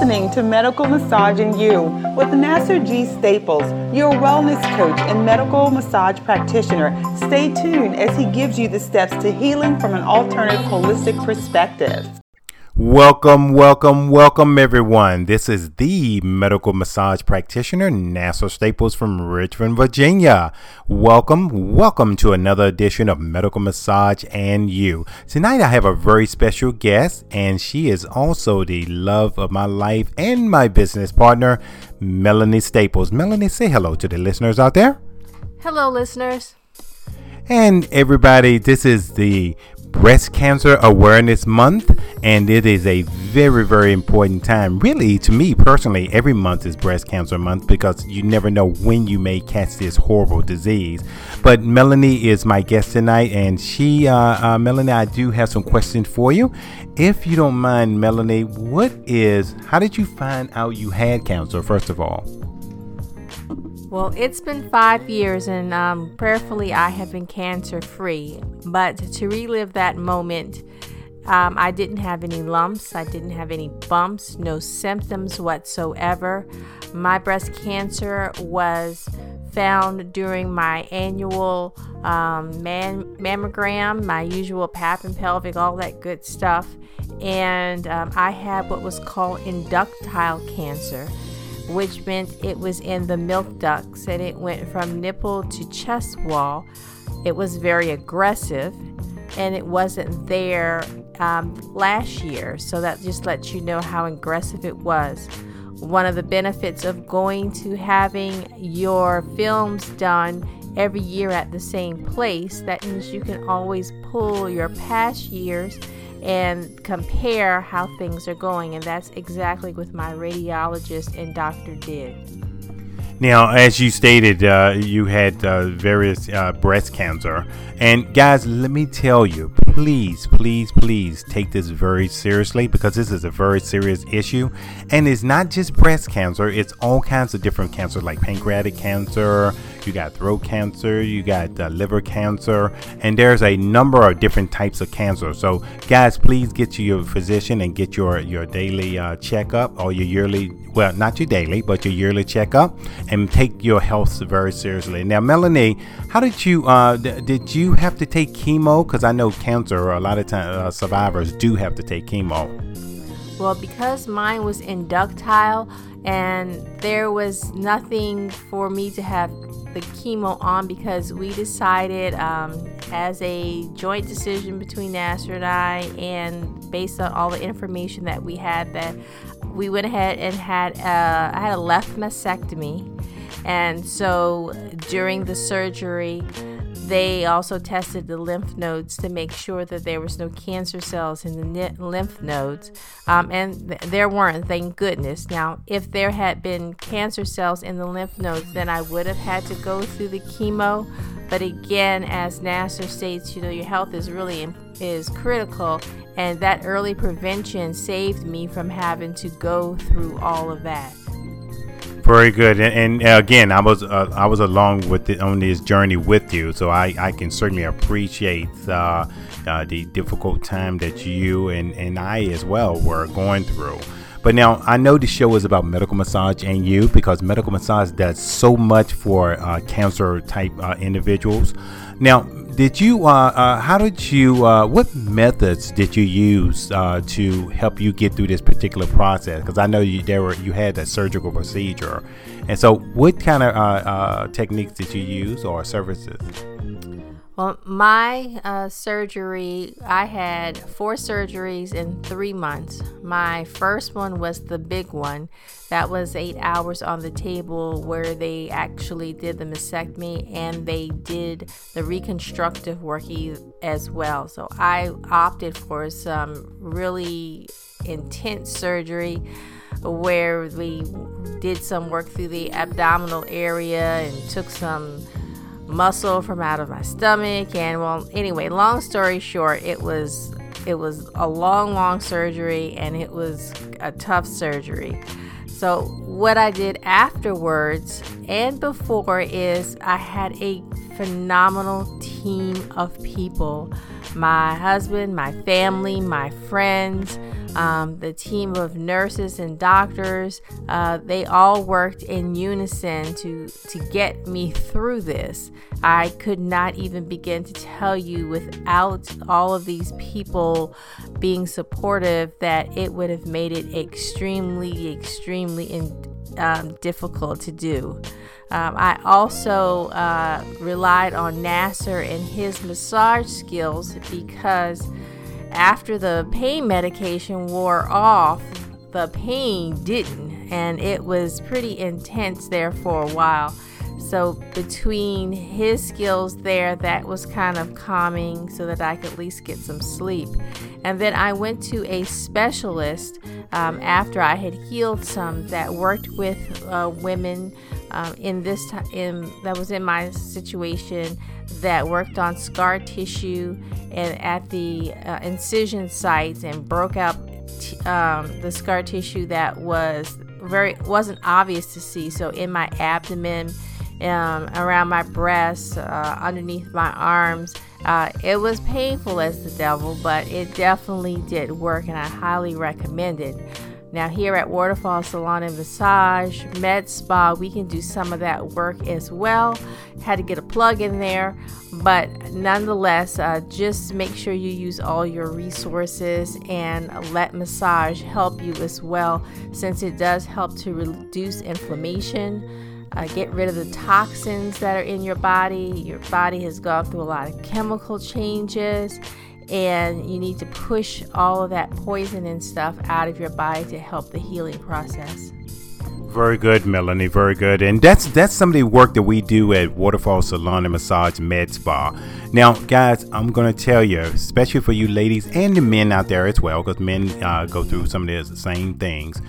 listening to Medical Massage and You with Nasser G. Staples, your wellness coach and medical massage practitioner. Stay tuned as he gives you the steps to healing from an alternative holistic perspective. Welcome, welcome, welcome, everyone. This is the medical massage practitioner, Nasser Staples from Richmond, Virginia. Welcome, welcome to another edition of Medical Massage and You. Tonight, I have a very special guest, and she is also the love of my life and my business partner, Melanie Staples. Melanie, say hello to the listeners out there. Hello, listeners. And everybody, this is the Breast Cancer Awareness Month, and it is a very, very important time. Really, to me personally, every month is Breast Cancer Month because you never know when you may catch this horrible disease. But Melanie is my guest tonight, and she, uh, uh, Melanie, I do have some questions for you. If you don't mind, Melanie, what is, how did you find out you had cancer, first of all? Well, it's been five years, and um, prayerfully, I have been cancer free. But to relive that moment, um, I didn't have any lumps, I didn't have any bumps, no symptoms whatsoever. My breast cancer was found during my annual um, man- mammogram, my usual pap and pelvic, all that good stuff. And um, I had what was called inductile cancer which meant it was in the milk ducts and it went from nipple to chest wall. It was very aggressive and it wasn't there um, last year, so that just lets you know how aggressive it was. One of the benefits of going to having your films done every year at the same place, that means you can always pull your past years and compare how things are going. And that's exactly what my radiologist and doctor did. Now, as you stated, uh, you had uh, various uh, breast cancer. And guys, let me tell you, please, please, please take this very seriously because this is a very serious issue. And it's not just breast cancer, it's all kinds of different cancers like pancreatic cancer, you got throat cancer, you got uh, liver cancer, and there's a number of different types of cancer. So, guys, please get to your physician and get your, your daily uh, checkup or your yearly, well, not your daily, but your yearly checkup and take your health very seriously. Now, Melanie, how did you, uh, d- did you have to take chemo? Because I know cancer, a lot of time, uh, survivors do have to take chemo. Well, because mine was inductile and there was nothing for me to have the chemo on because we decided um, as a joint decision between Nasser and I, and based on all the information that we had, that we went ahead and had uh, I had a left mastectomy, and so during the surgery. They also tested the lymph nodes to make sure that there was no cancer cells in the lymph nodes, um, and th- there weren't, thank goodness. Now, if there had been cancer cells in the lymph nodes, then I would have had to go through the chemo. But again, as Nasser states, you know, your health is really is critical, and that early prevention saved me from having to go through all of that. Very good, and, and again, I was uh, I was along with the, on this journey with you, so I, I can certainly appreciate uh, uh, the difficult time that you and, and I as well were going through. But now I know the show is about medical massage and you because medical massage does so much for uh, cancer type uh, individuals. Now, did you? Uh, uh, how did you? Uh, what methods did you use to help you get through this particular process? Because I know you there were you had that surgical procedure, and so what kind of techniques did you use or services? Well, my uh, surgery, I had four surgeries in three months. My first one was the big one. That was eight hours on the table where they actually did the mastectomy and they did the reconstructive work as well. So I opted for some really intense surgery where we did some work through the abdominal area and took some muscle from out of my stomach and well anyway long story short it was it was a long long surgery and it was a tough surgery. So what i did afterwards and before is i had a phenomenal team of people my husband my family my friends Um, the team of nurses and doctors, uh, they all worked in unison to, to get me through this. I could not even begin to tell you without all of these people being supportive that it would have made it extremely, extremely in, um, difficult to do. Um, I also uh, relied on Nasser and his massage skills because after the pain medication wore off, the pain didn't, and it was pretty intense there for a while. So, between his skills there, that was kind of calming so that I could at least get some sleep. And then I went to a specialist um, after I had healed some that worked with uh, women um, in this time that was in my situation that worked on scar tissue and at the uh, incision sites and broke out t- um, the scar tissue that was very wasn't obvious to see. So in my abdomen um, around my breasts uh, underneath my arms uh, it was painful as the devil but it definitely did work and i highly recommend it now, here at Waterfall Salon and Massage, Med Spa, we can do some of that work as well. Had to get a plug in there, but nonetheless, uh, just make sure you use all your resources and let massage help you as well, since it does help to reduce inflammation. Uh, get rid of the toxins that are in your body. Your body has gone through a lot of chemical changes and you need to push all of that poison and stuff out of your body to help the healing process. Very good, Melanie. Very good. And that's that's some of the work that we do at Waterfall Salon and Massage Med Spa. Now, guys, I'm gonna tell you, especially for you ladies and the men out there as well, because men uh, go through some of the same things.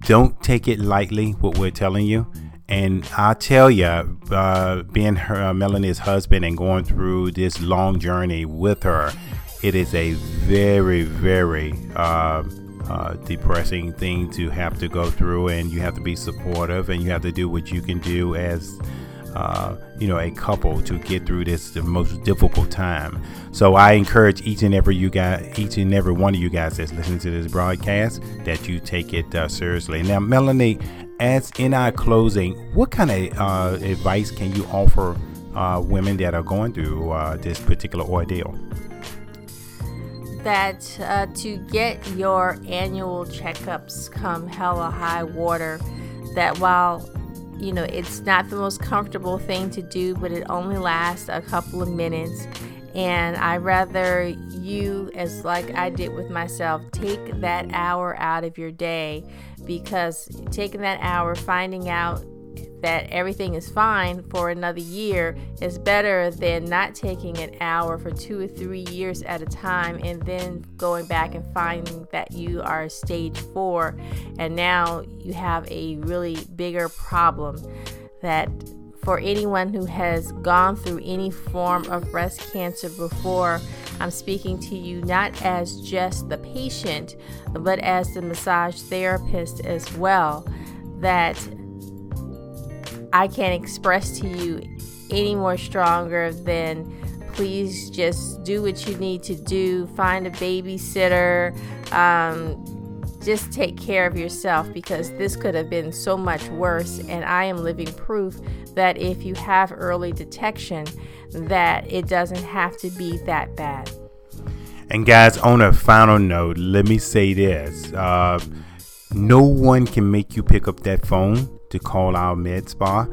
Don't take it lightly. What we're telling you. And I tell you, uh, being her, uh, Melanie's husband and going through this long journey with her, it is a very, very uh, uh, depressing thing to have to go through, and you have to be supportive, and you have to do what you can do as uh, you know a couple to get through this the most difficult time. So I encourage each and every you guys, each and every one of you guys that's listening to this broadcast, that you take it uh, seriously. Now, Melanie, as in our closing, what kind of uh, advice can you offer uh, women that are going through uh, this particular ordeal? That uh, to get your annual checkups come hella high water, that while you know it's not the most comfortable thing to do, but it only lasts a couple of minutes. And I rather you, as like I did with myself, take that hour out of your day because taking that hour, finding out that everything is fine for another year is better than not taking an hour for two or three years at a time and then going back and finding that you are stage four and now you have a really bigger problem that for anyone who has gone through any form of breast cancer before, I'm speaking to you not as just the patient, but as the massage therapist as well. That I can't express to you any more stronger than please just do what you need to do. Find a babysitter. Um, just take care of yourself because this could have been so much worse. And I am living proof that if you have early detection, that it doesn't have to be that bad. And guys, on a final note, let me say this: uh, no one can make you pick up that phone to call our med spa.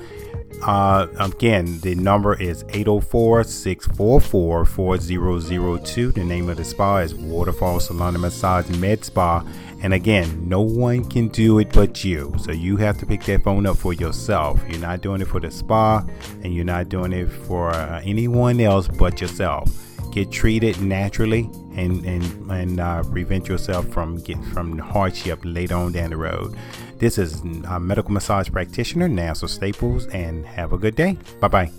Uh, again, the number is 804 644 4002. The name of the spa is Waterfall Salon and Massage Med Spa. And again, no one can do it but you. So you have to pick that phone up for yourself. You're not doing it for the spa and you're not doing it for uh, anyone else but yourself. Get treated naturally and and and uh, prevent yourself from getting from hardship later on down the road. This is a medical massage practitioner, Nasser Staples, and have a good day. Bye bye.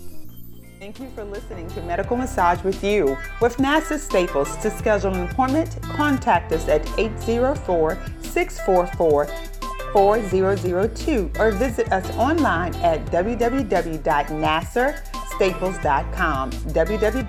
Thank you for listening to Medical Massage with You with Nasser Staples. To schedule an appointment, contact us at 804 644 4002 or visit us online at www.nasserstaples.com. www.nasser